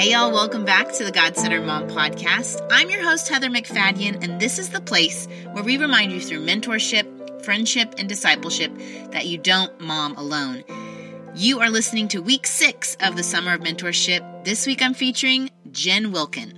Hey, y'all, welcome back to the God Centered Mom Podcast. I'm your host, Heather MacFadyen, and this is the place where we remind you through mentorship, friendship, and discipleship that you don't mom alone. You are listening to week six of the Summer of Mentorship. This week I'm featuring Jen Wilkin.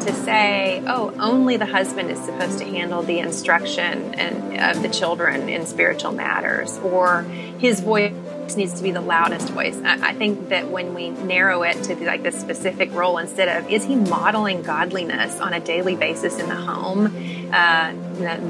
To say, oh, only the husband is supposed to handle the instruction and of the children in spiritual matters, or his voice needs to be the loudest voice. I, think that when we narrow it to like this specific role instead of is he modeling godliness on a daily basis in the home, uh,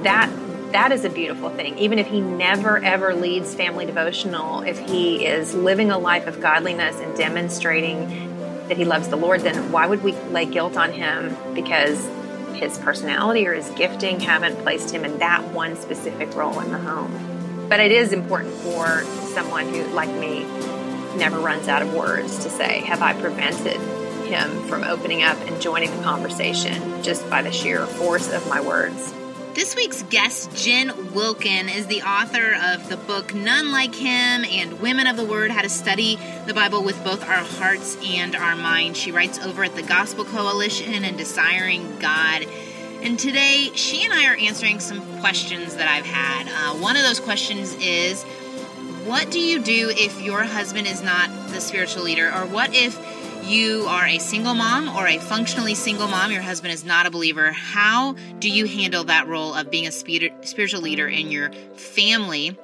that that is a beautiful thing. Even if he never ever leads family devotional, if he is living a life of godliness and demonstrating that he loves the Lord, then why would we lay guilt on him because his personality or his gifting haven't placed him in that one specific role in the home? But it is important for someone who, like me, never runs out of words to say, Have I prevented him from opening up and joining the conversation just by the sheer force of my words? This week's guest, Jen Wilkin, is the author of the book None Like Him and Women of the Word How to Study the Bible with Both Our Hearts and Our Mind. She writes over at the Gospel Coalition and Desiring God. And today, she and I are answering some questions that I've had. Uh, one of those questions is What do you do if your husband is not the spiritual leader? Or what if you are a single mom or a functionally single mom, your husband is not a believer, how do you handle that role of being a spiritual leader in your family?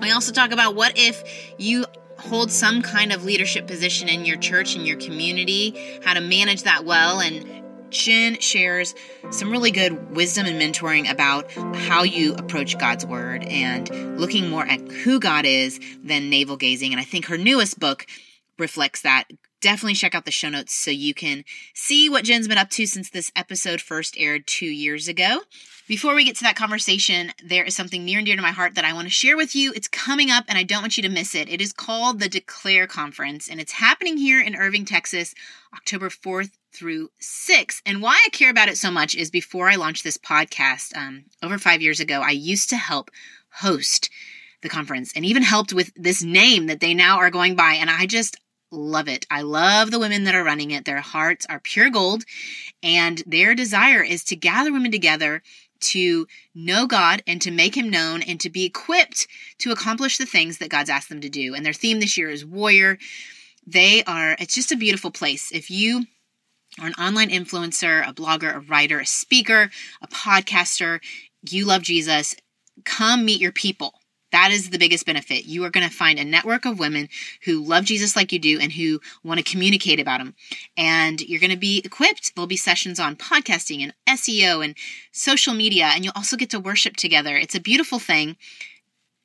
We also talk about what if you hold some kind of leadership position in your church, in your community, how to manage that well. And Jen shares some really good wisdom and mentoring about how you approach God's word and looking more at who God is than navel gazing. And I think her newest book reflects that definitely check out the show notes so you can see what Jen's been up to since this episode first aired two years ago. Before we get to that conversation, there is something near and dear to my heart that I want to share with you. It's coming up and I don't want you to miss it. It is called the Declare Conference and it's happening here in Irving, Texas, October 4th through six. And why I care about it so much is before I launched this podcast, um, over five years ago, I used to help host the conference and even helped with this name that they now are going by. And I just, love it. I love the women that are running it. Their hearts are pure gold, and their desire is to gather women together to know God and to make Him known and to be equipped to accomplish the things that God's asked them to do. And their theme this year is warrior. They are, it's just a beautiful place. If you are an online influencer, a blogger, a writer, a speaker, a podcaster, you love Jesus, come meet your people that is the biggest benefit. You are going to find a network of women who love Jesus like you do and who want to communicate about him. And you're going to be equipped. There'll be sessions on podcasting and SEO and social media, and you'll also get to worship together. It's a beautiful thing.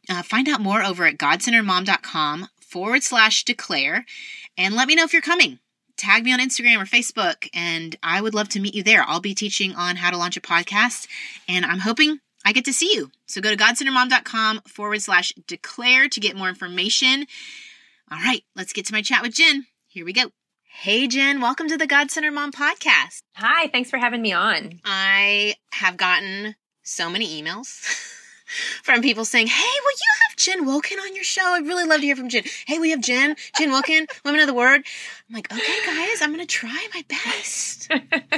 Uh, find out more over at godcenteredmom.com forward slash declare and let me know if you're coming. Tag me on Instagram or Facebook, and I would love to meet you there. I'll be teaching on how to launch a podcast, and I'm hoping I get to see you. So go to godcenteredmom.com forward slash declare to get more information. All right, let's get to my chat with Jen. Here we go. Hey, Jen, welcome to the God Centered Mom podcast. Hi, thanks for having me on. I have gotten so many emails. from people saying, Hey, will you have Jen Wilkin on your show? I'd really love to hear from Jen. Hey, we have Jen, Jen Wilkin, Women of the Word. I'm like, okay, guys, I'm going to try my best.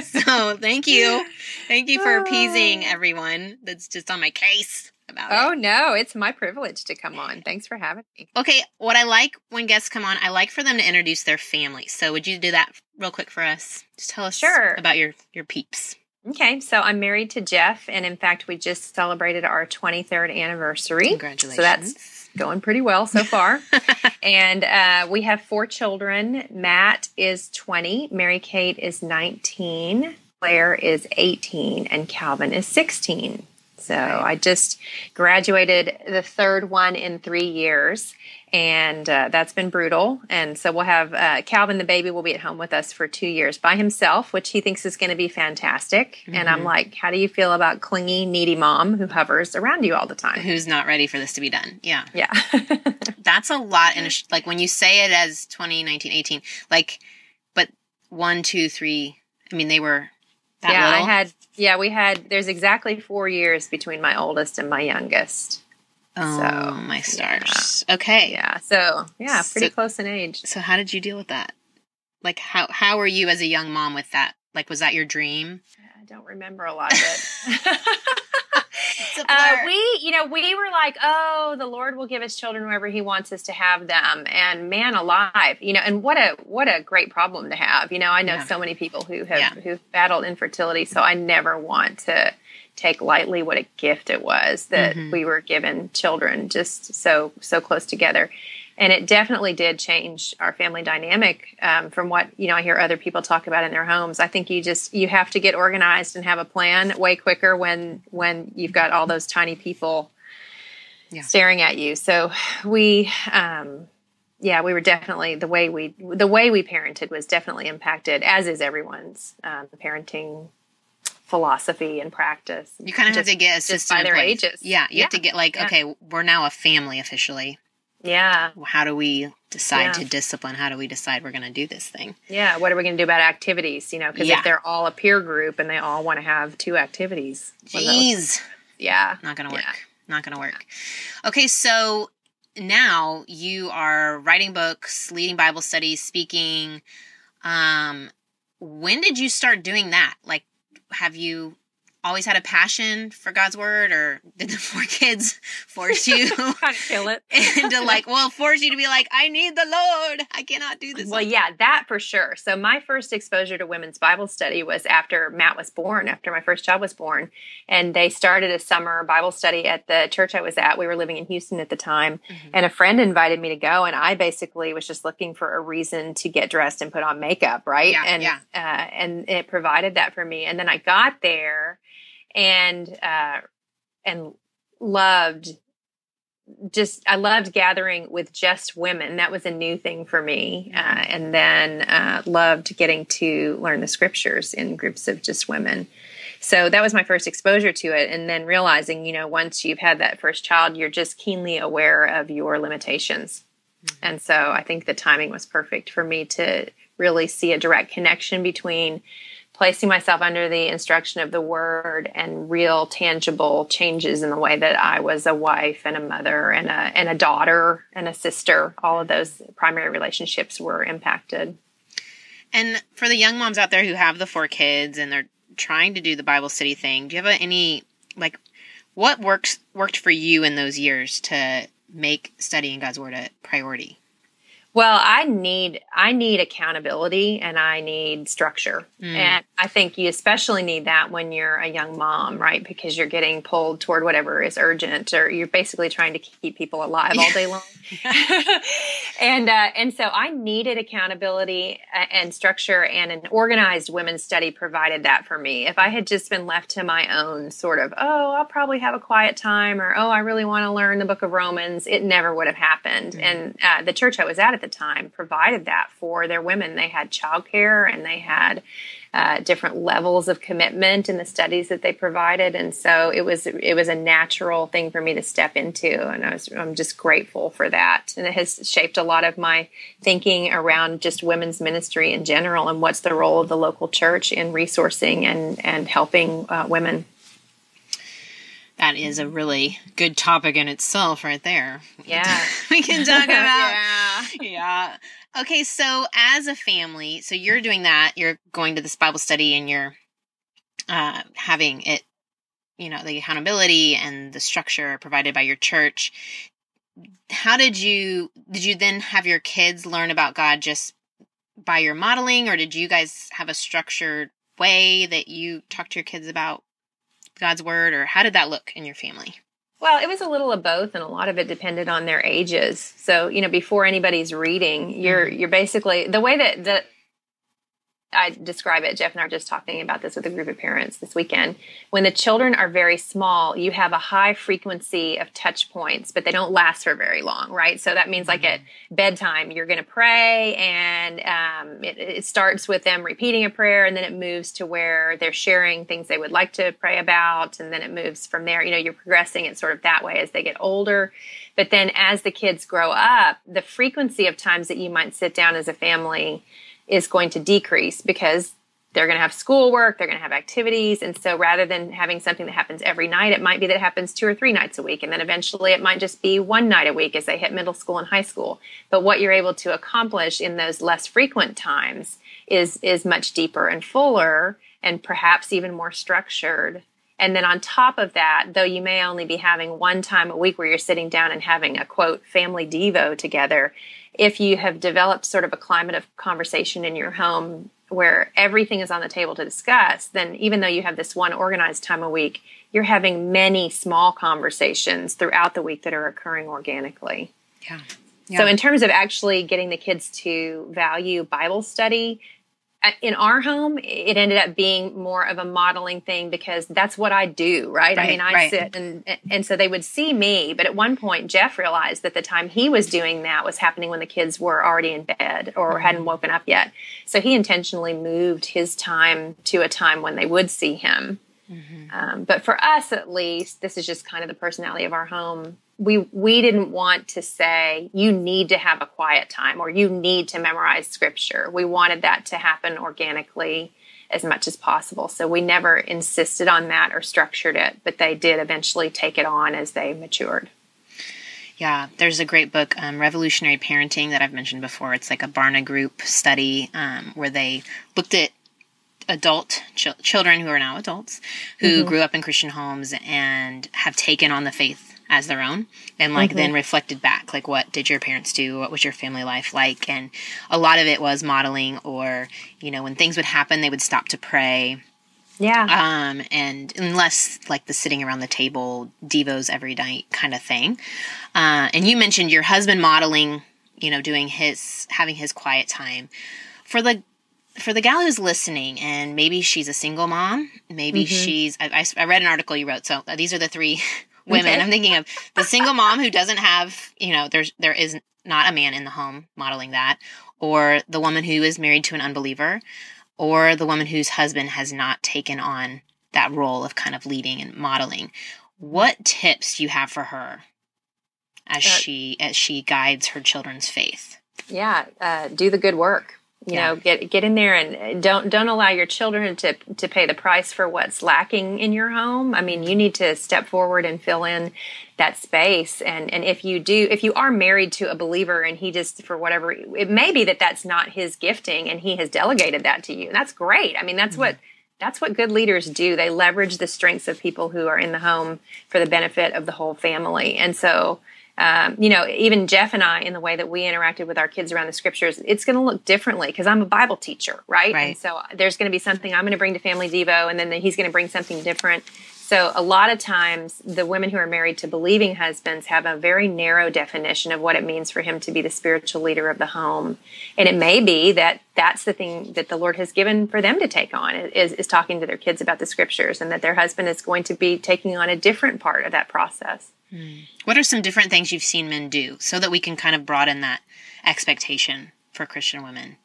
so thank you. Thank you for appeasing oh. everyone that's just on my case about oh, it. no, it's my privilege to come on. Thanks for having me. Okay, what I like when guests come on, I like for them to introduce their family. So would you do that real quick for us? Just tell us sure. about your your peeps. Okay, so I'm married to Jeff, and in fact, we just celebrated our 23rd anniversary. Congratulations. So that's going pretty well so far. and uh, we have four children. Matt is 20, Mary Kate is 19, Claire is 18, and Calvin is 16. So I just graduated the third one in three years and uh, that's been brutal. And so we'll have uh, Calvin, the baby, will be at home with us for two years by himself, which he thinks is going to be fantastic. Mm-hmm. And I'm mm-hmm. like, how do you feel about clingy, needy mom who hovers around you all the time? Who's not ready for this to be done? Yeah, yeah. that's a lot. In a sh- like when you say it as 2019, 18, like, but one, two, three. I mean, they were. Yeah, little. I had. Yeah, we had. There's exactly four years between my oldest and my youngest. Oh, so, my stars. Yeah. Okay. Yeah. So, yeah, pretty so, close in age. So, how did you deal with that? like how how were you as a young mom with that? Like was that your dream? I don't remember a lot of it. uh, we, you know, we were like, oh, the Lord will give us children wherever He wants us to have them, and man alive, you know, and what a what a great problem to have. You know, I know yeah. so many people who have yeah. who've battled infertility, so I never want to take lightly what a gift it was that mm-hmm. we were given children just so so close together and it definitely did change our family dynamic um, from what you know i hear other people talk about in their homes i think you just you have to get organized and have a plan way quicker when when you've got all those tiny people yeah. staring at you so we um, yeah we were definitely the way we the way we parented was definitely impacted as is everyone's um, parenting philosophy and practice you kind of just, have to get system by their ages yeah you yeah. have to get like yeah. okay we're now a family officially yeah. How do we decide yeah. to discipline? How do we decide we're going to do this thing? Yeah. What are we going to do about activities? You know, because yeah. if they're all a peer group and they all want to have two activities, jeez, yeah, not going to work. Yeah. Not going to work. Okay, so now you are writing books, leading Bible studies, speaking. Um, when did you start doing that? Like, have you always had a passion for God's word, or did the four kids force you kill it into like, well, force you to be like, I need the Lord. I cannot do this. Well, yeah, that for sure. So my first exposure to women's Bible study was after Matt was born, after my first child was born, and they started a summer Bible study at the church I was at. We were living in Houston at the time, mm-hmm. and a friend invited me to go, and I basically was just looking for a reason to get dressed and put on makeup, right? Yeah, and yeah. Uh, and it provided that for me. And then I got there and uh, and loved just I loved gathering with just women. That was a new thing for me, uh, and then uh, loved getting to learn the scriptures in groups of just women. So that was my first exposure to it, and then realizing, you know, once you've had that first child, you're just keenly aware of your limitations, mm-hmm. and so I think the timing was perfect for me to really see a direct connection between placing myself under the instruction of the word and real tangible changes in the way that I was a wife and a mother and a and a daughter and a sister. All of those primary relationships were impacted. And for the young moms out there who have the four kids and they're trying to do the bible study thing do you have any like what works worked for you in those years to make studying god's word a priority well, I need I need accountability and I need structure. Mm. And I think you especially need that when you're a young mom, right? Because you're getting pulled toward whatever is urgent or you're basically trying to keep people alive all day long. and uh, and so I needed accountability uh, and structure and an organized women's study provided that for me. If I had just been left to my own sort of, oh, I'll probably have a quiet time or oh, I really want to learn the book of Romans, it never would have happened. Mm. And uh, the church I was at at the the time provided that for their women. They had childcare and they had uh, different levels of commitment in the studies that they provided, and so it was it was a natural thing for me to step into, and I was I'm just grateful for that, and it has shaped a lot of my thinking around just women's ministry in general, and what's the role of the local church in resourcing and and helping uh, women that is a really good topic in itself right there. Yeah. we can talk about. yeah. Yeah. Okay, so as a family, so you're doing that, you're going to this Bible study and you're uh, having it, you know, the accountability and the structure provided by your church. How did you did you then have your kids learn about God just by your modeling or did you guys have a structured way that you talk to your kids about God's word, or how did that look in your family? Well, it was a little of both, and a lot of it depended on their ages. So, you know, before anybody's reading, you're mm-hmm. you're basically the way that that I describe it. Jeff and I are just talking about this with a group of parents this weekend. When the children are very small, you have a high frequency of touch points, but they don't last for very long, right? So that means like at bedtime, you're going to pray, and um, it, it, starts with them repeating a prayer, and then it moves to where they're sharing things they would like to pray about, and then it moves from there. You know, you're progressing it sort of that way as they get older. But then as the kids grow up, the frequency of times that you might sit down as a family is going to decrease because they're going to have schoolwork, they're going to have activities. And so rather than having something that happens every night, it might be that it happens two or three nights a week. And then eventually it might just be one night a week as they hit middle school and high school. But what you're able to accomplish in those less frequent times is, is much deeper and fuller and perhaps even more structured. And then on top of that, though you may only be having one time a week where you're sitting down and having a quote family Devo together, if you have developed sort of a climate of conversation in your home where everything is on the table to discuss, then even though you have this one organized time a week, you're having many small conversations throughout the week that are occurring organically. Yeah. yeah. So, in terms of actually getting the kids to value Bible study, in our home, it ended up being more of a modeling thing because that's what I do, right? right I mean, I right. sit and and so they would see me, but at one point Jeff realized that the time he was doing that was happening when the kids were already in bed or mm-hmm. hadn't woken up yet. So he intentionally moved his time to a time when they would see him. Mm-hmm. Um, but for us, at least, this is just kind of the personality of our home we we didn't want to say you need to have a quiet time or you need to memorize scripture. We wanted that to happen organically as much as possible. So we never insisted on that or structured it, but they did eventually take it on as they matured. Yeah, there's a great book, um, Revolutionary Parenting, that I've mentioned before. It's like a Barna Group study um, where they looked at adult ch- children who are now adults who mm-hmm. grew up in Christian homes and have taken on the faith as their own and like mm-hmm. then reflected back like what did your parents do? What was your family life like? And a lot of it was modeling or you know when things would happen they would stop to pray. Yeah. Um and unless like the sitting around the table devos every night kind of thing. Uh and you mentioned your husband modeling you know doing his having his quiet time. For the for the gal who's listening and maybe she's a single mom maybe mm-hmm. she's I, I, I, read an article you wrote so these are the three women. Okay. I'm thinking of the single mom who doesn't have, you know, there's there is not a man in the home modeling that, or the woman who is married to an unbeliever, or the woman whose husband has not taken on that role of kind of leading and modeling. What tips do you have for her as uh, she as she guides her children's faith? Yeah, uh, do the good work you yeah. know get get in there and don't don't allow your children to to pay the price for what's lacking in your home. I mean you need to step forward and fill in that space. And and if you do if you are married to a believer and he just for whatever it may be that that's not his gifting and he has delegated that to you. That's great. I mean that's mm-hmm. what that's what good leaders do. They leverage the strengths of people who are in the home for the benefit of the whole family. And so um, you know, even Jeff and I, in the way that we interacted with our kids around the scriptures, it's going to look differently because I'm a Bible teacher, right? right? And so there's going to be something I'm going to bring to Family Devo, and then he's going to bring something different. So a lot of times, the women who are married to believing husbands have a very narrow definition of what it means for him to be the spiritual leader of the home, and it may be that that's the thing that the Lord has given for them to take on is, is talking to their kids about the scriptures, and that their husband is going to be taking on a different part of that process. Hmm. What are some different things you've seen men do so that we can kind of broaden that expectation for Christian women?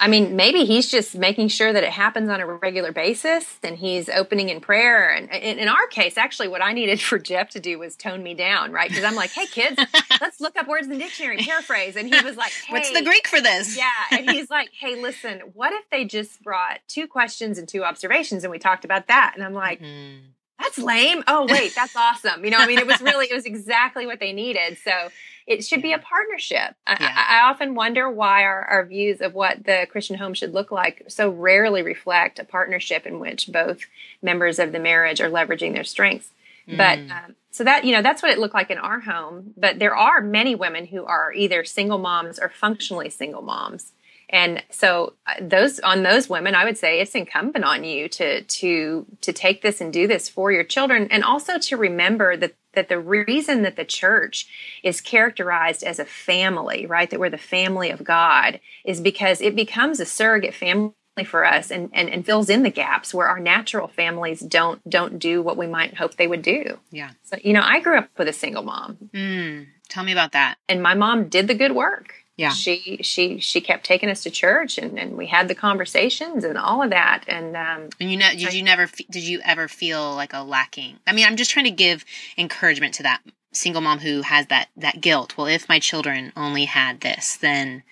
I mean, maybe he's just making sure that it happens on a regular basis and he's opening in prayer. And in, our case, actually, what I needed for Jeff to do was tone me down, right? Because I'm like, hey, kids, let's look up words in the dictionary, paraphrase. And he was like, hey. What's the Greek for this? Yeah. And he's like, hey, listen, what if they just brought two questions and two observations and we talked about that? And I'm like, mm that's lame. Oh, wait, that's awesome. You know, I mean, it was really, it was exactly what they needed. So it should be a partnership. Yeah. I, I, often wonder why our, our views of what the Christian home should look like so rarely reflect a partnership in which both members of the marriage are leveraging their strengths. Mm. But um, so that, you know, that's what it looked like in our home. But there are many women who are either single moms or functionally single moms and so uh, those on those women i would say it's incumbent on you to to to take this and do this for your children and also to remember that that the reason that the church is characterized as a family right that we're the family of god is because it becomes a surrogate family for us and, and and fills in the gaps where our natural families don't don't do what we might hope they would do. Yeah. So you know i grew up with a single mom. Mm, tell me about that. And my mom did the good work yeah. She she she kept taking us to church and, and we had the conversations and all of that. And um and you know did you never did you ever feel like a lacking? I mean i'm just trying to give encouragement to that single mom who has that that guilt. Well if my children only had this then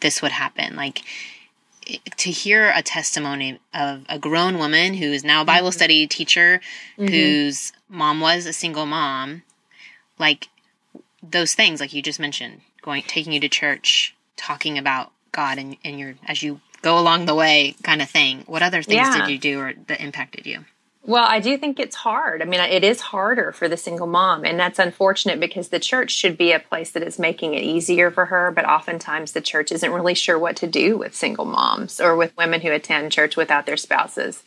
this would happen. Like to hear a testimony of a grown woman who is now a Bible mm-hmm. study teacher, mm-hmm. whose mom was a single mom, like those things, like you just mentioned, going taking you to church, talking about God and, and your as you go along the way kind of thing. What other things yeah. did you do or that impacted you? Well, I do think it's hard. I mean, it is harder for the single mom, and that's unfortunate because the church should be a place that is making it easier for her, but oftentimes the church isn't really sure what to do with single moms or with women who attend church without their spouses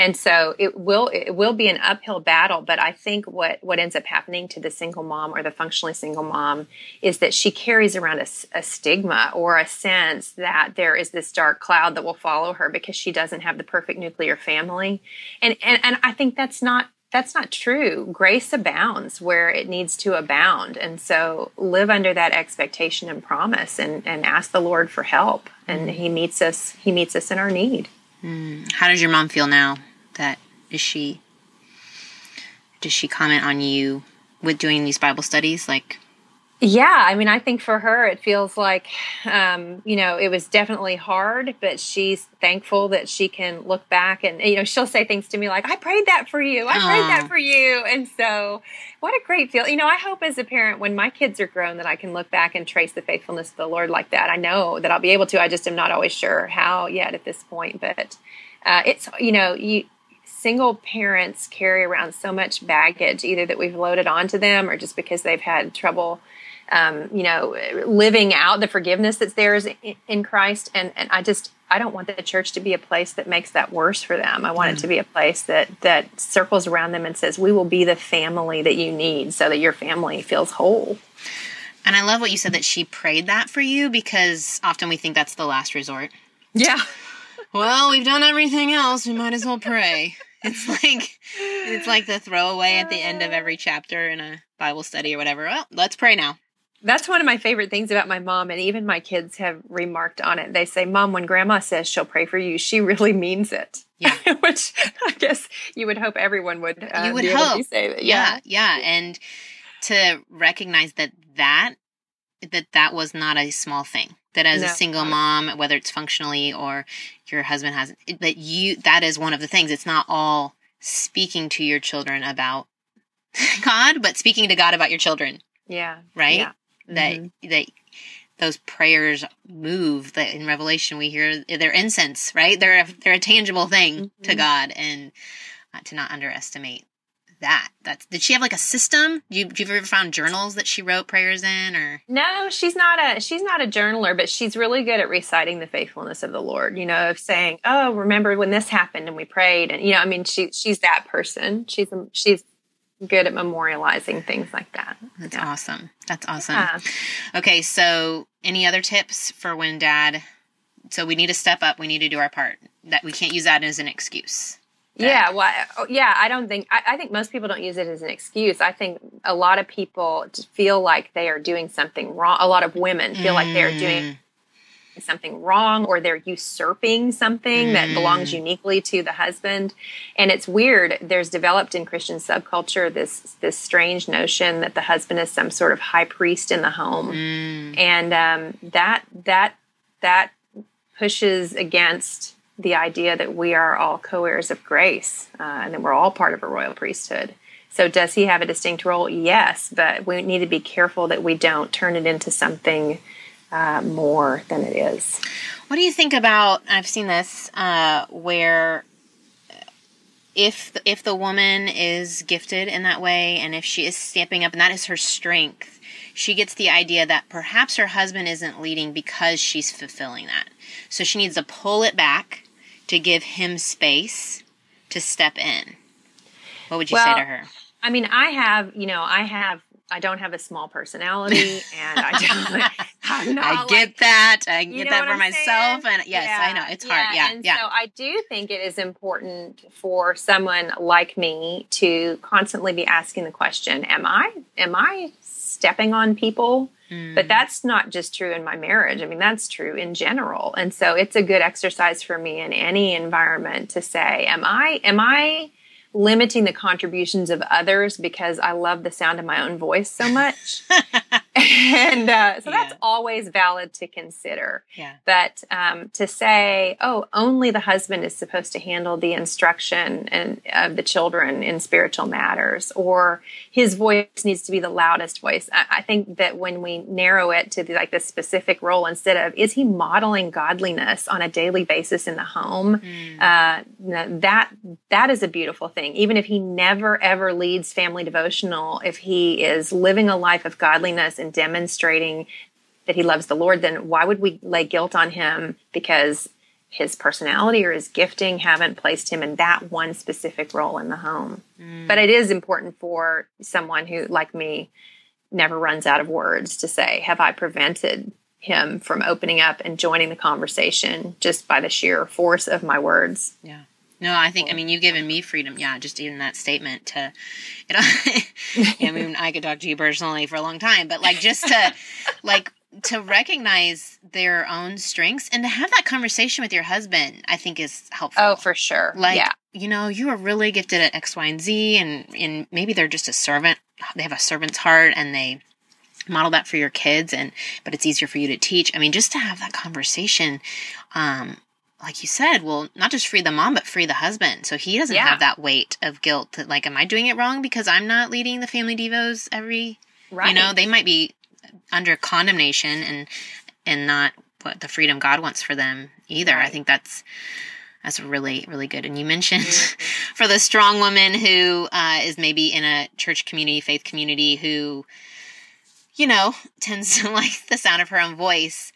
and so it will it will be an uphill battle but i think what what ends up happening to the single mom or the functionally single mom is that she carries around a, a, stigma or a sense that there is this dark cloud that will follow her because she doesn't have the perfect nuclear family and and, and i think that's not that's not true. Grace abounds where it needs to abound. And so live under that expectation and promise and, and ask the Lord for help. And mm-hmm. he meets us, he meets us in our need. Mm. How does your mom feel now? That is she? Does she comment on you with doing these Bible studies? Like, yeah, I mean, I think for her, it feels like, um, you know, it was definitely hard, but she's thankful that she can look back and, you know, she'll say things to me like, I prayed that for you. I prayed that for you. And so, what a great feel. You know, I hope as a parent, when my kids are grown, that I can look back and trace the faithfulness of the Lord like that. I know that I'll be able to. I just am not always sure how yet at this point. But uh, it's, you know, you, single parents carry around so much baggage, either that we've loaded onto them or just because they've had trouble um, you know, living out the forgiveness that's theirs in Christ. And, and I just, I don't want the church to be a place that makes that worse for them. I want mm. it to be a place that, that circles around them and says, we will be the family that you need so that your family feels whole. And I love what you said that she prayed that for you because often we think that's the last resort. Yeah. Well, we've done everything else. We might as well pray. It's like it's like the throwaway at the end of every chapter in a Bible study or whatever. Well, let's pray now that's one of my favorite things about my mom and even my kids have remarked on it they say mom when grandma says she'll pray for you she really means it yeah which i guess you would hope everyone would uh, you would hope say that. Yeah. yeah yeah and to recognize that that that that was not a small thing that as no, a single mom whether it's functionally or your husband has that you that is one of the things. It's not all speaking to your children about god but speaking to god about your children. Yeah. Right? Yeah. That mm-hmm. that those prayers move that in revelation we hear they're incense right? They're a, they're a tangible thing mm-hmm. to god and to not underestimate that that's did she have like a system you, you ever found journals that she wrote prayers in or no she's not a she's not a journaler but she's really good at reciting the faithfulness of the lord you know of saying oh remember when this happened and we prayed and you know i mean she she's that person she's she's good at memorializing things like that. That's yeah. awesome. That's awesome. Yeah. Okay, so any other tips for when dad so we need to step up, we need to do our part. That we can't use that as an excuse. Yeah, well, oh, yeah, I don't think I, I, think most people don't use it as an excuse. I think a lot of people feel like they are doing something wrong. A lot of women feel mm. like they are doing mm something wrong or they're usurping something mm. that belongs uniquely to the husband and it's weird there's developed in christian subculture this this strange notion that the husband is some sort of high priest in the home mm. and um, that that that pushes against the idea that we are all co-heirs of grace uh, and that we're all part of a royal priesthood so does he have a distinct role yes but we need to be careful that we don't turn it into something uh, more than it is. What do you think about? I've seen this uh, where if if the woman is gifted in that way, and if she is stepping up, and that is her strength, she gets the idea that perhaps her husband isn't leading because she's fulfilling that. So she needs to pull it back to give him space to step in. What would you well, say to her? I mean, I have, you know, I have I don't have a small personality, and I don't. i get like, that. I get that for I'm myself, saying? and yes, yeah. I know it's hard. Yeah, and yeah. So I do think it is important for someone like me to constantly be asking the question: Am I? Am I stepping on people? Mm. But that's not just true in my marriage. I mean, that's true in general. And so it's a good exercise for me in any environment to say, Am I? Am I? limiting the contributions of others because I love the sound of my own voice so much. and uh, so Yeah. that's always valid to consider. Yeah. But um, to say, oh, only the husband is supposed to handle the instruction and of the children in spiritual matters, or his voice needs to be the loudest voice. I, I think that when we narrow it to the, like this specific role, instead of is he modeling godliness on a daily basis in the home, uh, that that is a beautiful thing. Even if he never ever leads family devotional, if he is living a life of godliness and demonstrating that he loves the Lord, then why would we lay guilt on him because his personality or his gifting haven't placed him in that one specific role in the home? Mm. But it is important for someone who, like me, never runs out of words to say, Have I prevented him from opening up and joining the conversation just by the sheer force of my words? Yeah. No, I think I mean you've given me freedom. Yeah, just even that statement to, you know, I mean I could talk to you personally for a long time, but like just to, like to recognize their own strengths and to have that conversation with your husband, I think is helpful. Oh, for sure. like yeah. you know you are really gifted at X, Y, and Z, and and maybe they're just a servant. They have a servant's heart, and they model that for your kids and but it's easier for you to teach i mean just to have that conversation um like you said will not just free the mom but free the husband. So he doesn't Yeah. have that weight of guilt that like am i doing it wrong because i'm not leading the family devos every Right. you know they might be under condemnation and and not what the freedom god wants for them either. I think that's that's really really good. And you mentioned for the strong woman who uh, is maybe in a church community faith community who you know tends to like the sound of her own voice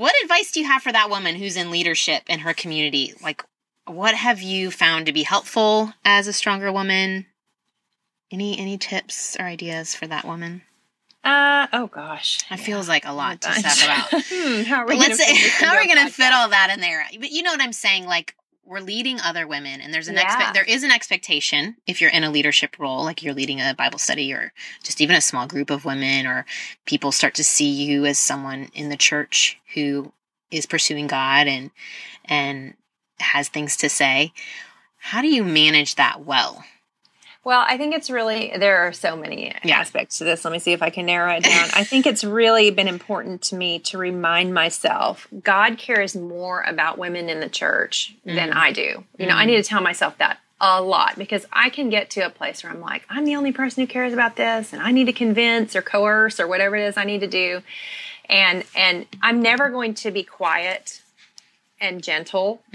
what advice do you have for that woman who's in leadership in her community? Like what have you found to be helpful as a stronger woman? Any any tips or ideas for that woman? Uh, oh gosh. it feels like a lot to Bunch. step about. Hmm, how are we let's gonna say fit how are we going to fit all that in there? But you know what i'm saying like we're leading other women and there's an Yeah. expect there is an expectation if you're in a leadership role like you're leading a bible study or just even a small group of women or people start to see you as someone in the church who is pursuing god and and has things to say how do you manage that well Well, I think it's really, there are so many Yeah. aspects to this. Let me see if I can narrow it down. I think it's really been important to me to remind myself God cares more about women in the church than mm. I do. You know, I need to tell myself that a lot because I can get to a place where I'm like, I'm the only person who cares about this and I need to convince or coerce or whatever it is I need to do. And and I'm never going to be quiet and gentle.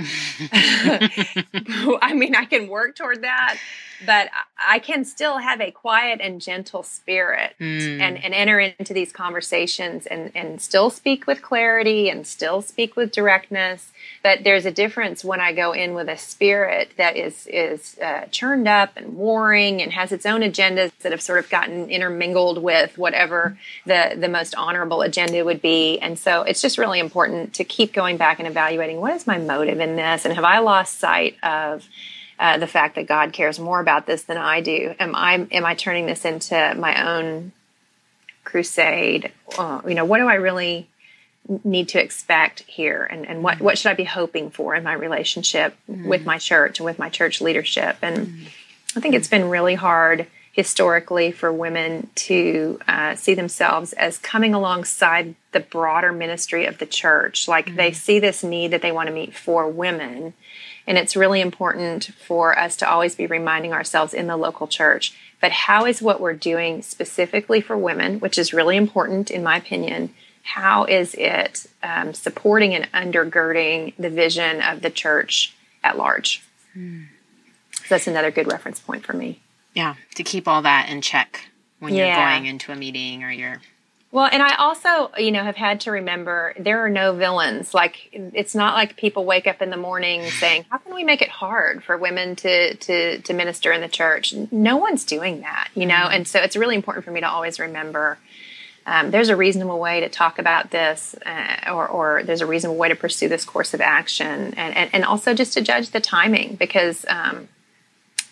I mean, I can work toward that, but I can still have a quiet and gentle spirit Mm. and, and enter into these conversations and, and still speak with clarity and still speak with directness. But there's a difference when I go in with a spirit that is is uh, churned up and warring and has its own agendas that have sort of gotten intermingled with whatever the the most honorable agenda would be. And so it's just really important to keep going back and evaluating what is my motive in this, and have I lost sight of uh, the fact that God cares more about this than I do? Am I am I turning this into my own crusade? Uh, you know, what do I really need to expect here, and and what what should I be hoping for in my relationship with my church and with my church leadership? And I think it's been really hard historically for women to uh, see themselves as coming alongside the broader ministry of the church. Like they see this need that they want to meet for women. And it's really important for us to always be reminding ourselves in the local church. But how is what we're doing specifically for women, which is really important in my opinion, how is it um, supporting and undergirding the vision of the church at large? So that's another good reference point for me. yeah to keep all that in check when you're going into a meeting or you're Well, and I also, you know, have had to remember there are no villains. Like it's not like people wake up in the morning saying, "How can we make it hard for women to to to minister in the church?" No one's doing that, you know. And so it's really important for me to always remember um, there's a reasonable way to talk about this, uh, or or there's a reasonable way to pursue this course of action, and and, and also just to judge the timing because. Um,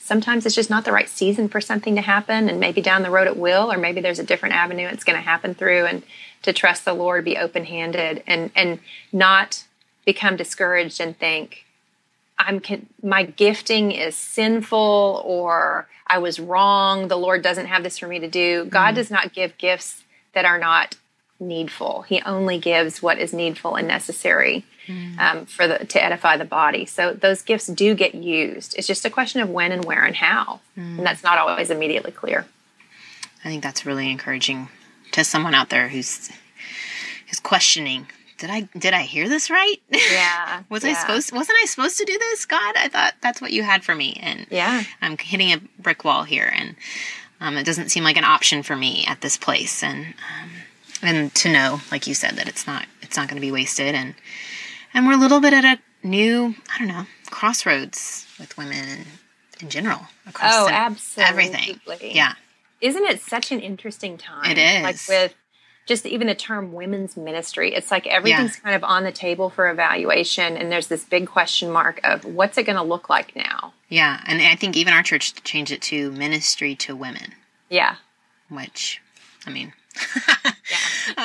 sometimes it's just not the right season for something to happen and maybe down the road it will or maybe there's a different avenue it's going to happen through and to trust the lord be open-handed and and not become discouraged and think i'm con- my gifting is sinful or i was wrong the lord doesn't have this for me to do. God mm. does not give gifts that are not needful. He only gives what is needful and necessary mm. um, for the to edify the body. So those gifts do get used. It's just a question of when and where and how, mm. and that's not always immediately clear. I think that's really encouraging to someone out there who's who's questioning. Did I did I hear this right? Yeah. Was yeah. I supposed wasn't I supposed to do this? God, I thought that's what you had for me, and yeah, I'm hitting a brick wall here, and um, it doesn't seem like an option for me at this place, and um, and to know, like you said, that it's not it's not going to be wasted, and and we're a little bit at a new I don't know crossroads with women in general across oh, absolutely. everything. Yeah, isn't it such an interesting time? It is like with just even the term women's ministry. It's like everything's yeah. kind of on the table for evaluation, and there's this big question mark of what's it going to look like now. Yeah, and I think even our church changed it to ministry to women. Yeah, which I mean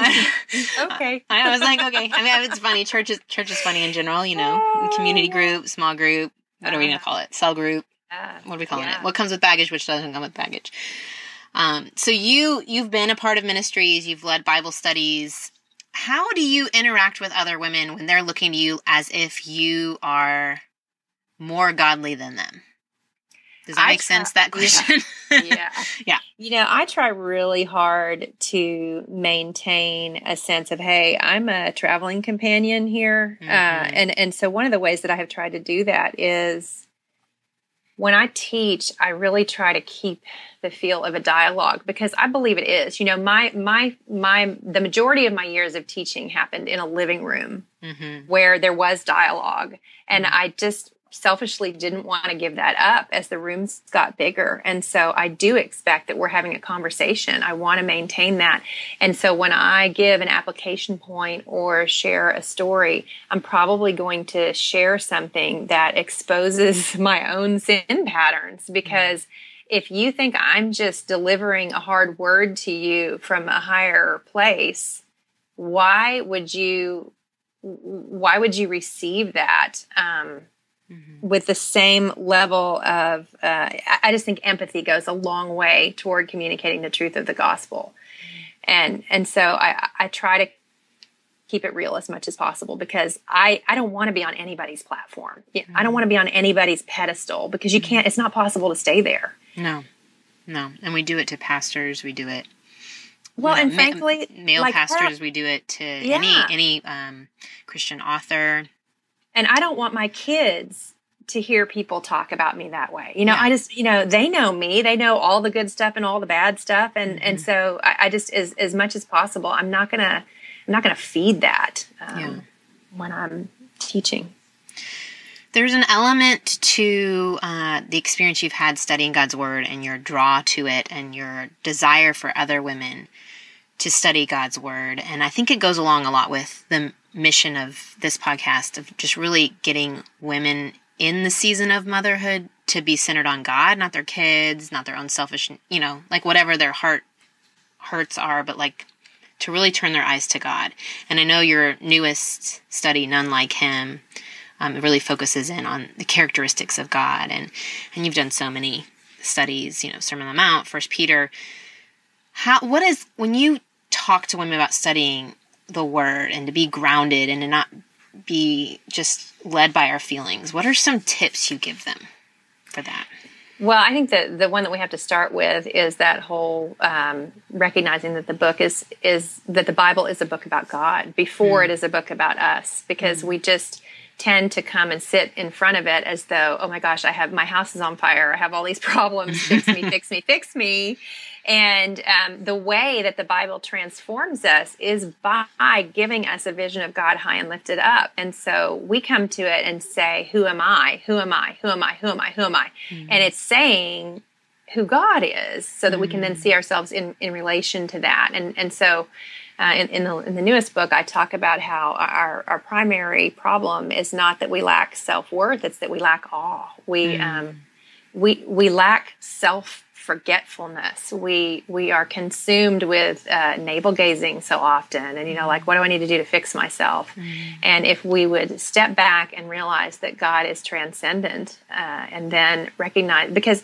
okay. I, was like, okay. I mean, it's funny. Church is church is funny in general. You know, community group, small group. What are we gonna call it? Cell group. Uh, what are we calling yeah. it? What comes with baggage, which doesn't come with baggage. Um, so you you've been a part of ministries. You've led Bible studies. How do you interact with other women when they're looking to you as if you are more godly than them? Does that I make try, sense? That question. Yeah. yeah. yeah. You know, I try really hard to maintain a sense of, hey, I'm a traveling companion here, uh, mm-hmm. uh, and and so one of the ways that I have tried to do that is when I teach, I really try to keep the feel of a dialogue because I believe it is. You know, my my my the majority of my years of teaching happened in a living room mm-hmm. where there was dialogue, and mm-hmm. I just selfishly didn't want to give that up as the rooms got bigger. And so I do expect that we're having a conversation. I want to maintain that. And so when I give an application point or share a story, I'm probably going to share something that exposes my own sin patterns because if you think I'm just delivering a hard word to you from a higher place, why would you why would you receive that um, mm-hmm. with the same level of uh, i just think empathy goes a long way toward communicating the truth of the gospel mm-hmm. and and so i i try to keep it real as much as possible because i i don't want to be on anybody's platform mm-hmm. i don't mm-hmm. want to be on anybody's pedestal because you can't it's not possible to stay there no no and we do it to pastors we do it well, you know, and frankly, ma- male like pastors, we do it to yeah. any any um, Christian author, and I don't want my kids to hear people talk about me that way. You know, yeah. I just, you know, they know me. They know all the good stuff and all the bad stuff. And mm-hmm. and so I, I, just as as much as possible, I'm not gonna I'm not gonna feed that um, yeah. when I'm teaching. There's an element to uh, the experience you've had studying God's Word and your draw to it and your desire for other women to study God's Word. And I think it goes along a lot with the mission of this podcast of just really getting women in the season of motherhood to be centered on God, not their kids, not their own selfish, you know, like whatever their heart hurts are, but like to really turn their eyes to God. And I know your newest study, None Like Him, um, it really focuses in on the characteristics of God. And, and you've done so many studies, you know, Sermon on the Mount, First Peter. How, what is, when you talk to women about studying the word and to be grounded and to not be just led by our feelings, what are some tips you give them for that? Well, I think that the one that we have to start with is that whole um, recognizing that the book is is that the Bible is a book about God before mm. it is a book about us, because mm. we just tend to come and sit in front of it as though, oh my gosh, I have my house is on fire, I have all these problems, fix me, fix me, fix me, and um, the way that the Bible transforms us is by giving us a vision of God high and lifted up. And so we come to it and say, Who am I? Who am I? Who am I? Who am I? Who am I? Mm-hmm. And it's saying who God is so that mm-hmm. we can then mm-hmm. see ourselves in, in relation to that. And, and so uh, in, in, the, in the newest book, I talk about how our, our primary problem is not that we lack self worth, it's that we lack awe. We, mm. um, we, we lack self forgetfulness. We we are consumed with uh, navel gazing so often, and you know, like what do I need to do to fix myself? Mm. And if we would step back and realize that God is transcendent, uh, and then recognize because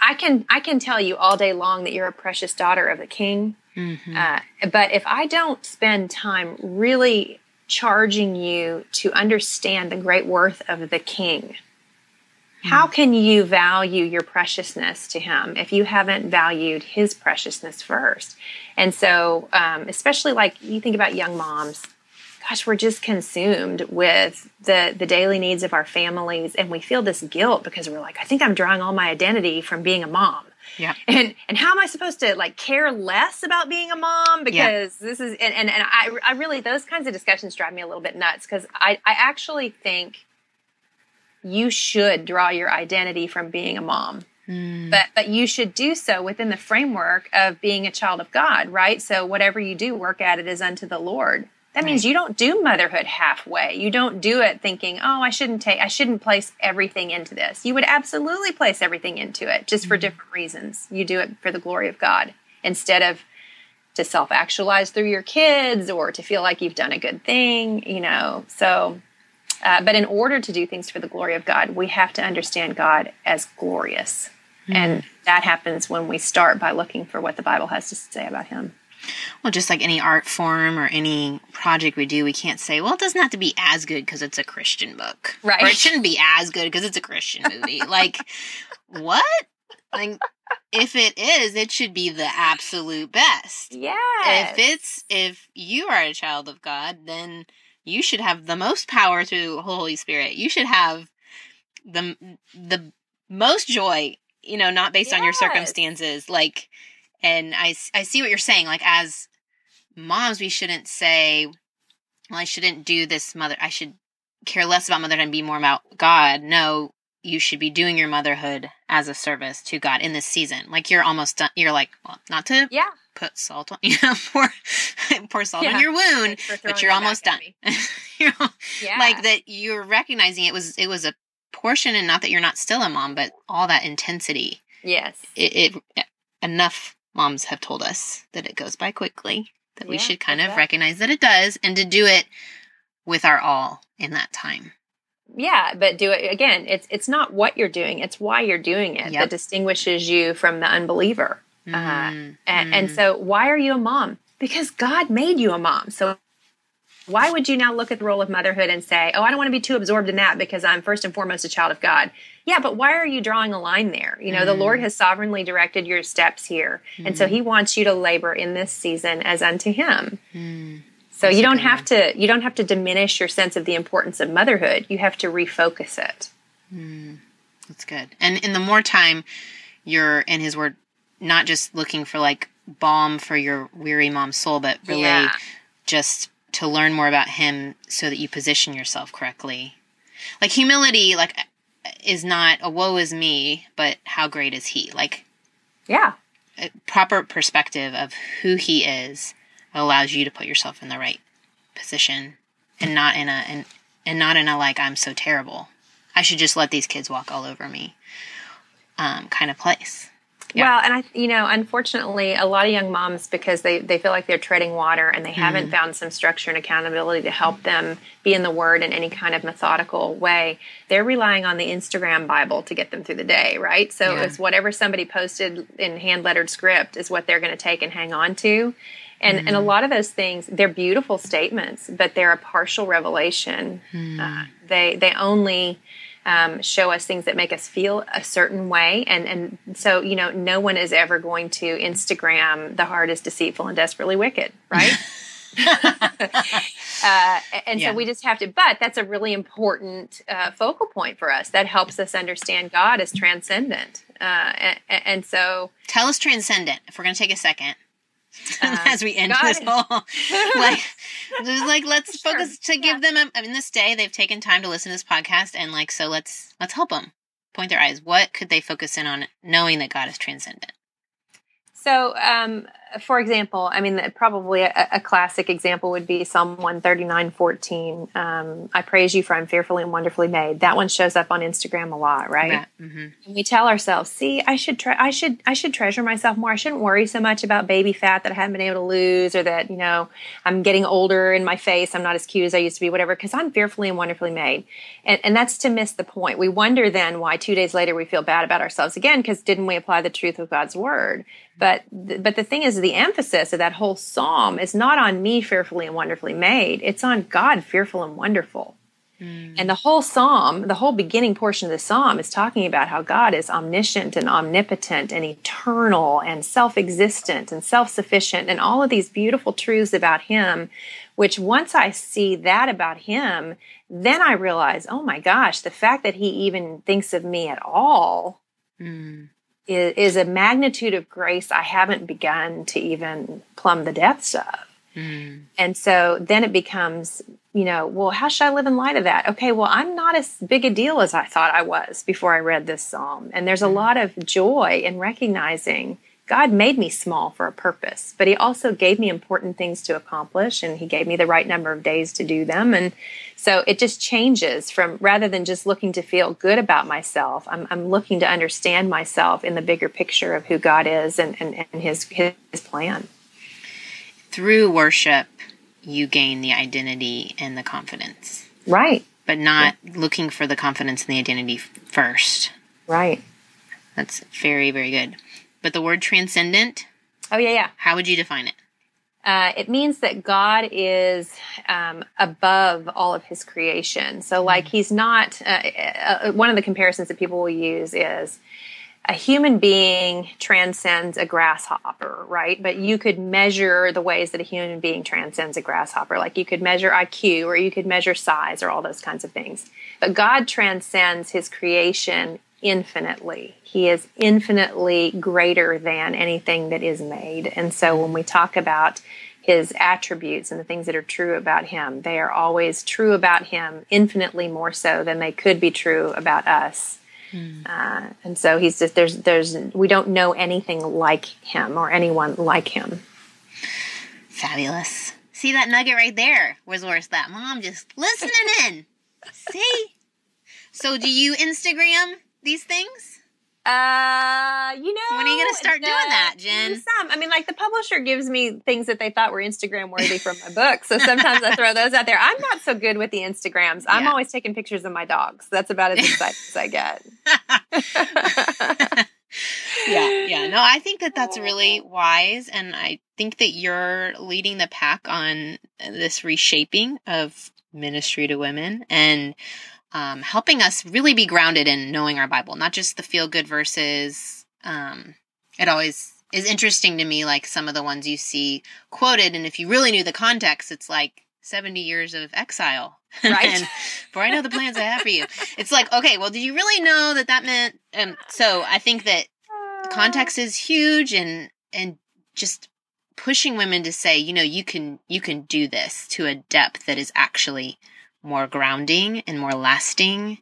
I can I can tell you all day long that you're a precious daughter of the King, Mm-hmm. Uh, but if I don't spend time really charging you to understand the great worth of the king, how mm. can you value your preciousness to him if you haven't valued his preciousness first? And so, um, especially like you think about young moms, gosh, we're just consumed with the the daily needs of our families, and we feel this guilt because we're like, I think I'm drawing all my identity from being a mom. Yeah. And and how am I supposed to like care less about being a mom because yeah. this is and, and and I I really those kinds of discussions drive me a little bit nuts because I I actually think you should draw your identity from being a mom. Mm. But but you should do so within the framework of being a child of God, right? So whatever you do, work at it as unto the Lord. That means you don't do motherhood halfway. You don't do it thinking, "Oh, I shouldn't take I shouldn't place everything into this." You would absolutely place everything into it just for mm-hmm. different reasons. You do it for the glory of God instead of to self-actualize through your kids or to feel like you've done a good thing, you know. So uh, but in order to do things for the glory of God, we have to understand God as glorious. Mm-hmm. And that happens when we start by looking for what the Bible has to say about him. Well, just like any art form or any project we do, we can't say, well, it doesn't have to be as good because it's a Christian book. Right. Or it shouldn't be as good because it's a Christian movie. like, what? Like, if it is, it should be the absolute best. Yeah. If it's, if you are a child of God, then you should have the most power through the Holy Spirit. You should have the, the most joy, you know, not based yes. on your circumstances. Like, and I, I see what you're saying. Like, as moms, we shouldn't say, well, I shouldn't do this mother, I should care less about motherhood and be more about God. No, you should be doing your motherhood as a service to God in this season. Like, you're almost done. You're like, well, not to yeah. put salt on, you know, pour, pour salt yeah. on your wound, but you're almost done. you know, yeah. Like that you're recognizing it was, it was a portion and not that you're not still a mom, but all that intensity. Yes. It, it enough moms have told us that it goes by quickly, that yeah, we should kind of recognize that it does and to do it with our all in that time. Yeah, but do it again. It's it's not what you're doing; it's why you're doing it yep. that distinguishes you from the unbeliever. Mm, uh, and, mm. and so, why are you a mom? Because God made you a mom. So why would you now look at the role of motherhood and say, oh, I don't want to be too absorbed in that because I'm first and foremost a child of God? Yeah, but why are you drawing a line there? You know, mm. the Lord mm. has sovereignly directed your steps here. Mm. And so mm. he wants you to labor in this season as unto him. Mm. So you don't have to you don't have to diminish your sense of the importance of motherhood. You have to refocus it. Mm. That's good. And in the more time you're in his word not just looking for like balm for your weary mom's soul, but really yeah. just to learn more about him so that you position yourself correctly. Like humility, like is not a woe is me, but how great is he? Like, yeah, proper perspective of who he is allows you to put yourself in the right position and not in a and and not in a like I'm so terrible. I should just let these kids walk all over me um, kind of place. Yeah. Well, and I, you know, unfortunately, a lot of young moms, because they, they feel like they're treading water and they mm. haven't mm-hmm. found some structure and accountability to help them be in the Word in any kind of methodical way, they're relying on the Instagram Bible to get them through the day, right? So yeah. it's whatever somebody posted in hand lettered script is what they're going to take and hang on to. And, mm. and a mm-hmm. lot of those things, they're beautiful statements, but they're a partial revelation. Mm. Uh, they, they only um, show us things that make us feel a certain way. And, and so, you know, no one is ever going to Instagram the heart is deceitful and desperately wicked, right? uh, and yeah. so we just have to, but that's a really important uh, focal point for us. That helps us understand God as transcendent. Uh, and, and, so. Tell us transcendent, if we're going to take a second. Uh, as we end this whole like just like let's sure. focus to yeah. give them a, I mean this day they've taken time to listen to this podcast and like so let's let's help them point their eyes what could they focus in on knowing that God is transcendent so um for example, I mean, probably a, a, classic example would be Psalm 139, 14. Um, I praise you for I'm fearfully and wonderfully made. That one shows up on Instagram a lot, right? Yeah. Mm-hmm. And we tell ourselves, see, I should try, I should, I should treasure myself more. I shouldn't worry so much about baby fat that I haven't been able to lose or that, you know, I'm getting older in my face. I'm not as cute as I used to be, whatever, because I'm fearfully and wonderfully made. And, and that's to miss the point. We wonder then why two days later we feel bad about ourselves again, because didn't we apply the truth of God's word? But, but the thing is, the emphasis of that whole psalm is not on me fearfully and wonderfully made, it's on God fearful and wonderful. Mm. And the whole psalm, the whole beginning portion of the psalm is talking about how God is omniscient and omnipotent and eternal and self existent and self sufficient and all of these beautiful truths about Him, which once I see that about Him, then I realize, oh my gosh, the fact that He even thinks of me at all. Mm. Is, is a magnitude of grace I haven't begun to even plumb the depths of. Mm. And so then it becomes, you know, well, how should I live in light of that? Okay, well, I'm not as big a deal as I thought I was before I read this psalm. And there's a mm. lot of joy in recognizing God made me small for a purpose, but He also gave me important things to accomplish, and He gave me the right number of days to do them. And so it just changes from rather than just looking to feel good about myself, I'm, I'm looking to understand myself in the bigger picture of who God is and, and, and his, his plan through worship, you gain the identity and the confidence. Right. But not yeah. looking for the confidence and the identity first. Right. That's very, very good. But the word transcendent. Oh, yeah, yeah. How would you define it? Uh, it means that God is um, above all of his creation. So, like, mm. he's not, uh, uh, one of the comparisons that people will use is a human being transcends a grasshopper, right? But you could measure the ways that a human being transcends a grasshopper. Like you could measure IQ or you could measure size or all those kinds of things. But God transcends his creation infinitely. He is infinitely greater than anything that is made. And so when we talk about his attributes and the things that are true about him, they are always true about him infinitely more so than they could be true about us Mm. Uh, and so he's just there's there's we don't know anything like him or anyone like him. Fabulous. See that nugget right there was worth that. Mom just listening in. See? So do you Instagram these things? Uh, you know, when are you going to start doing that, Jen? Some. I mean, like the publisher gives me things that they thought were Instagram worthy from my book, so sometimes I throw those out there. I'm not so good with the Instagrams. I'm yeah. always taking pictures of my dogs. That's about as excited as I get. yeah, yeah. No, I think that that's really wise, and I think that you're leading the pack on this reshaping of ministry to women and um, helping us really be grounded in knowing our Bible, not just the feel good verses. Um, it always is interesting to me, like some of the ones you see quoted, and if you really knew the context, it's like 70 years of exile. Right. and for I know the plans I have for you. It's like, okay, well, did you really know that that meant? Um, so I think that context is huge and, and just pushing women to say, you know, you can, you can do this to a depth that is actually more grounding and more lasting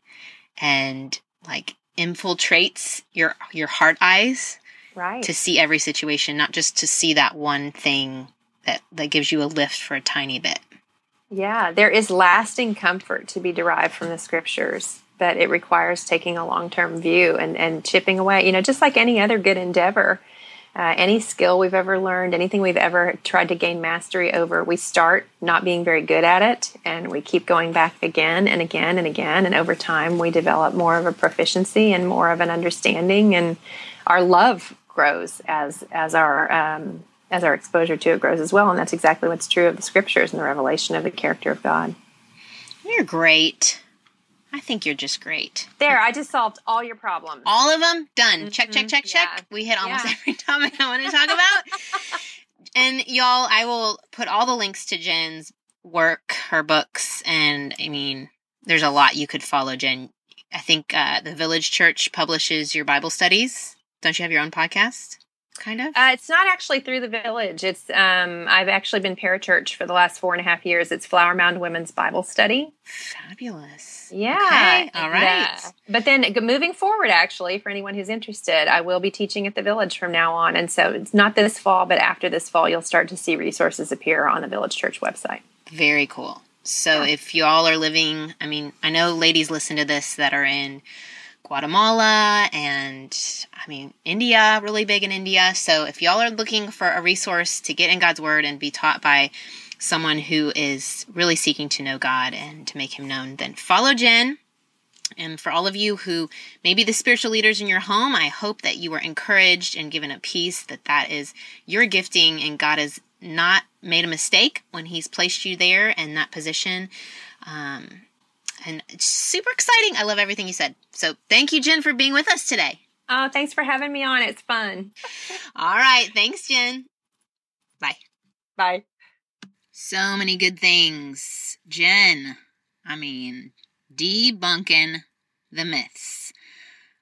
and like infiltrates your your heart eyes right. to see every situation not just to see that one thing that that gives you a lift for a tiny bit. Yeah there is lasting comfort to be derived from the scriptures but it requires taking a long-term view and and chipping away you know just like any other good endeavor uh, any skill we've ever learned, anything we've ever tried to gain mastery over, we start not being very good at it and we keep going back again and again and again. And over time, we develop more of a proficiency and more of an understanding, and our love grows as, as our um, as our exposure to it grows as well. And that's exactly what's true of the scriptures and the revelation of the character of God. You're great. I think you're just great. There, I just solved all your problems. All of them done. Mm-hmm. Check, check, check, check. Yeah. We hit almost yeah. every topic I want to talk about. and y'all, I will put all the links to Jen's work, her books, and I mean, there's a lot you could follow, Jen. I think uh, the Village Church publishes your Bible studies. Don't you have your own podcast? Kind of? Uh, it's not actually through the village. It's um, I've actually been parachurch for the last four and a half years. It's Flower Mound Women's Bible Study. Fabulous. Yeah. Okay. All right. Uh, but then moving forward, actually, for anyone who's interested, I will be teaching at the village from now on. And so it's not this fall, but after this fall, you'll start to see resources appear on the Village Church website. Very cool. So yeah. if you all are living, I mean, I know ladies listen to this that are in Guatemala and I mean India, really big in India. So if y'all are looking for a resource to get in God's word and be taught by someone who is really seeking to know God and to make him known, then follow Jen. And for all of you who may be the spiritual leaders in your home, I hope that you were encouraged and given a peace that that is your gifting and God has not made a mistake when He's placed you there in that position. Um, and it's super exciting. I love everything you said. So thank you, Jen, for being with us today. Oh, thanks for having me on. It's fun. All right. Thanks, Jen. Bye. Bye. So many good things. Jen, I mean, debunking the myths.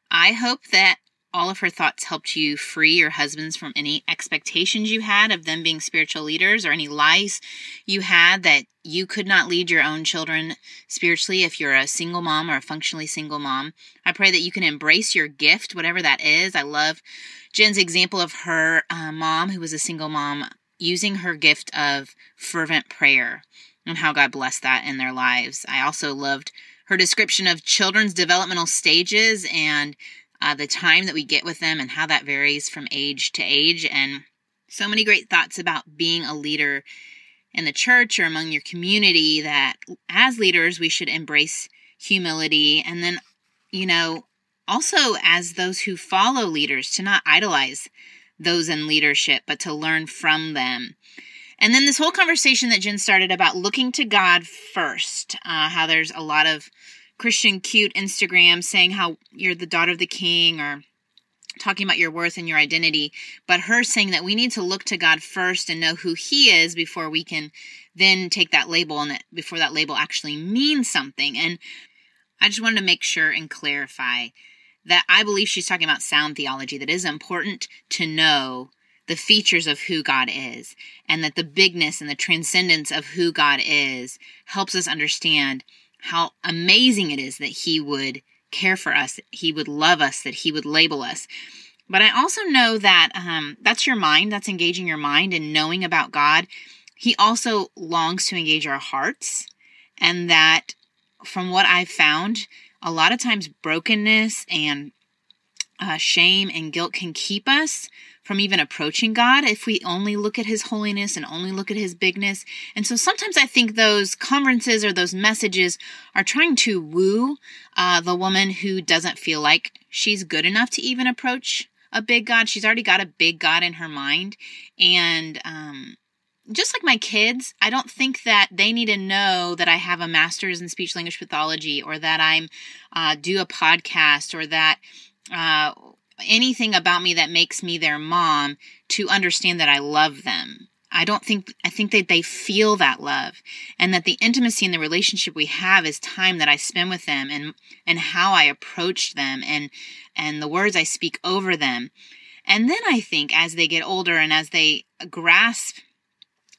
I hope that all of her thoughts helped you free your husbands from any expectations you had of them being spiritual leaders or any lies you had that you could not lead your own children spiritually if you're a single mom or a functionally single mom. I pray that you can embrace your gift, whatever that is. I love Jen's example of her uh, mom, who was a single mom, using her gift of fervent prayer and how God blessed that in their lives. I also loved her description of children's developmental stages and uh, the time that we get with them and how that varies from age to age, and so many great thoughts about being a leader in the church or among your community that as leaders we should embrace humility and then, you know, also as those who follow leaders to not idolize those in leadership, but to learn from them. And then this whole conversation that Jen started about looking to God first, uh, how there's a lot of Christian cute Instagram saying how you're the daughter of the king or talking about your worth and your identity, but her saying that we need to look to God first and know who He is before we can then take that label and that before that label actually means something. And I just wanted to make sure and clarify that I believe she's talking about sound theology, that is important to know the features of who God is, and that the bigness and the transcendence of who God is helps us understand how amazing it is that He would care for us, He would love us, that He would label us. But I also know that um, that's your mind, that's engaging your mind and knowing about God. He also longs to engage our hearts, and that from what I've found, a lot of times brokenness and uh, shame and guilt can keep us from even approaching God if we only look at His holiness and only look at His bigness. And so sometimes I think those conferences or those messages are trying to woo uh, the woman who doesn't feel like she's good enough to even approach a big God. She's already got a big God in her mind. And, um, just like my kids, I don't think that they need to know that I have a master's in speech language pathology or that I'm uh, do a podcast or that uh, anything about me that makes me their mom to understand that I love them. I don't think I think that they feel that love and that the intimacy in the relationship we have is time that I spend with them and and how I approach them and and the words I speak over them. And then I think as they get older and as they grasp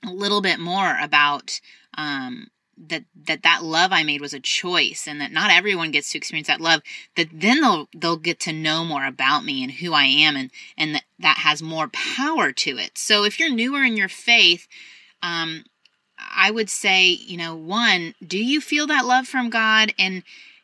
a little bit more about um, that that that love I made was a choice and that not everyone gets to experience that love that then they'll they'll get to know more about me and who I am and and that that has more power to it. So if you're newer in your faith um I would say, you know, one, do you feel that love from God and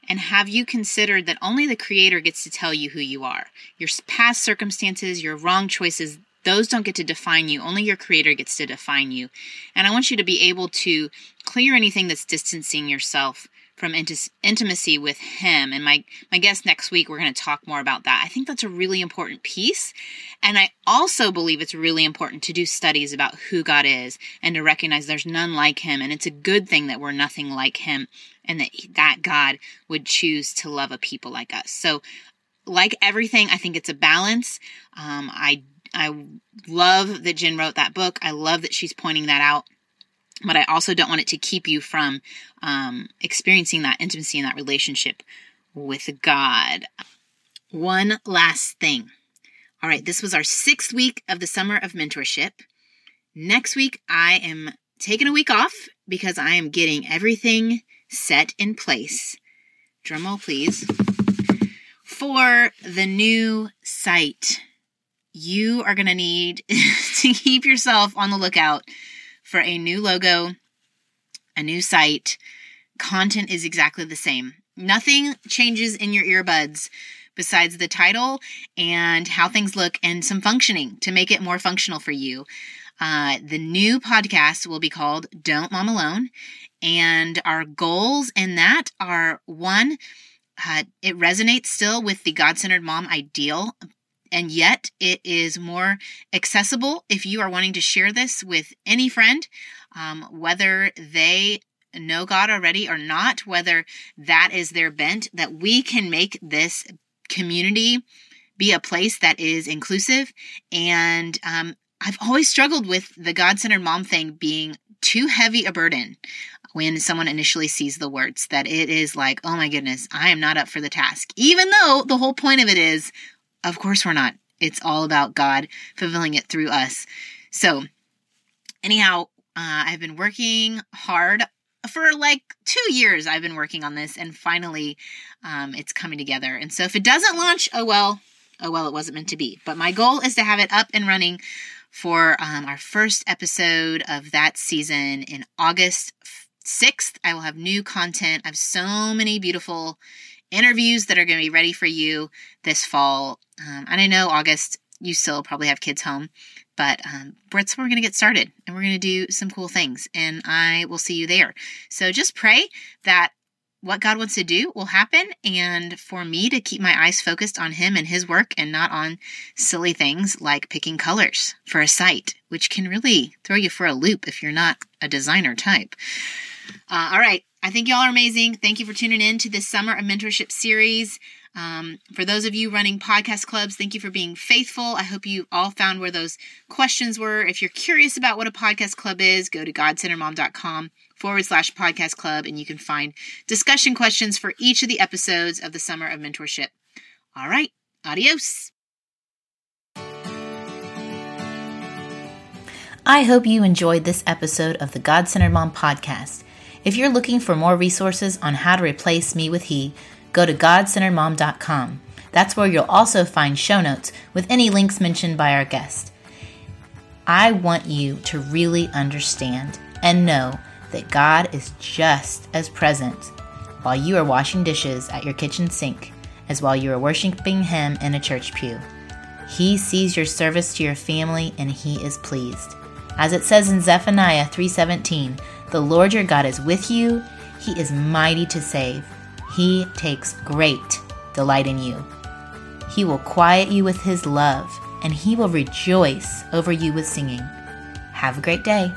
and have you considered that only the creator gets to tell you who you are? Your past circumstances, your wrong choices, those don't get to define you. Only your creator gets to define you. And I want you to be able to clear anything that's distancing yourself from int- intimacy with him. And my my guest next week we're going to talk more about that. I think that's a really important piece. And i also believe it's really important to do studies about who god is and to recognize there's none like him. And it's a good thing that we're nothing like him and that that god would choose to love a people like us. So like everything i think it's a balance. Um, i I love that Jen wrote that book. I love that she's pointing that out. But I also don't want it to keep you from um, experiencing that intimacy and that relationship with God. One last thing. All right, this was our sixth week of the summer of mentorship. Next week, I am taking a week off because I am getting everything set in place. Drumroll, please. For the new site you are going to need to keep yourself on the lookout for a new logo, a new site. Content is exactly the same. Nothing changes in your earbuds besides the title and how things look and some functioning to make it more functional for you. Uh, the new podcast will be called Don't Mom Alone. And our goals in that are one, uh, it resonates still with the God centered mom ideal, and yet it is more accessible if you are wanting to share this with any friend, um, whether they know God already or not, whether that is their bent, that we can make this community be a place that is inclusive. And um, I've always struggled with the God centered mom thing being too heavy a burden when someone initially sees the words, that it is like, oh my goodness, I am not up for the task. Even though the whole point of it is, of course, we're not. It's all about God fulfilling it through us. So, anyhow, uh, I've been working hard for like two years. I've been working on this, and finally, um, it's coming together. And so, if it doesn't launch, oh well, oh well, it wasn't meant to be. But my goal is to have it up and running for um, our first episode of that season in August 6th. I will have new content. I have so many beautiful interviews that are going to be ready for you this fall. Um, and I know August, you still probably have kids home, but um, that's we're going to get started and we're going to do some cool things. And I will see you there. So just pray that what God wants to do will happen, and for me to keep my eyes focused on Him and His work and not on silly things like picking colors for a site, which can really throw you for a loop if you're not a designer type. Uh, all right, I think y'all are amazing. Thank you for tuning in to this Summer of Mentorship series. Um, for those of you running podcast clubs, thank you for being faithful. I hope you all found where those questions were. If you're curious about what a podcast club is, go to godcenteredmom.com forward slash podcast club, and you can find discussion questions for each of the episodes of the Summer of Mentorship. All right, adios. I hope you enjoyed this episode of the God Centered Mom podcast. If you're looking for more resources on how to replace me with he, go to godcenteredmom.com. That's where you'll also find show notes with any links mentioned by our guest. I want you to really understand and know that God is just as present while you are washing dishes at your kitchen sink as while you are worshiping Him in a church pew. He sees your service to your family and He is pleased. As it says in Zephaniah 3:17, "The Lord your God is with you; he is mighty to save. He takes great delight in you. He will quiet you with his love, and he will rejoice over you with singing." Have a great day.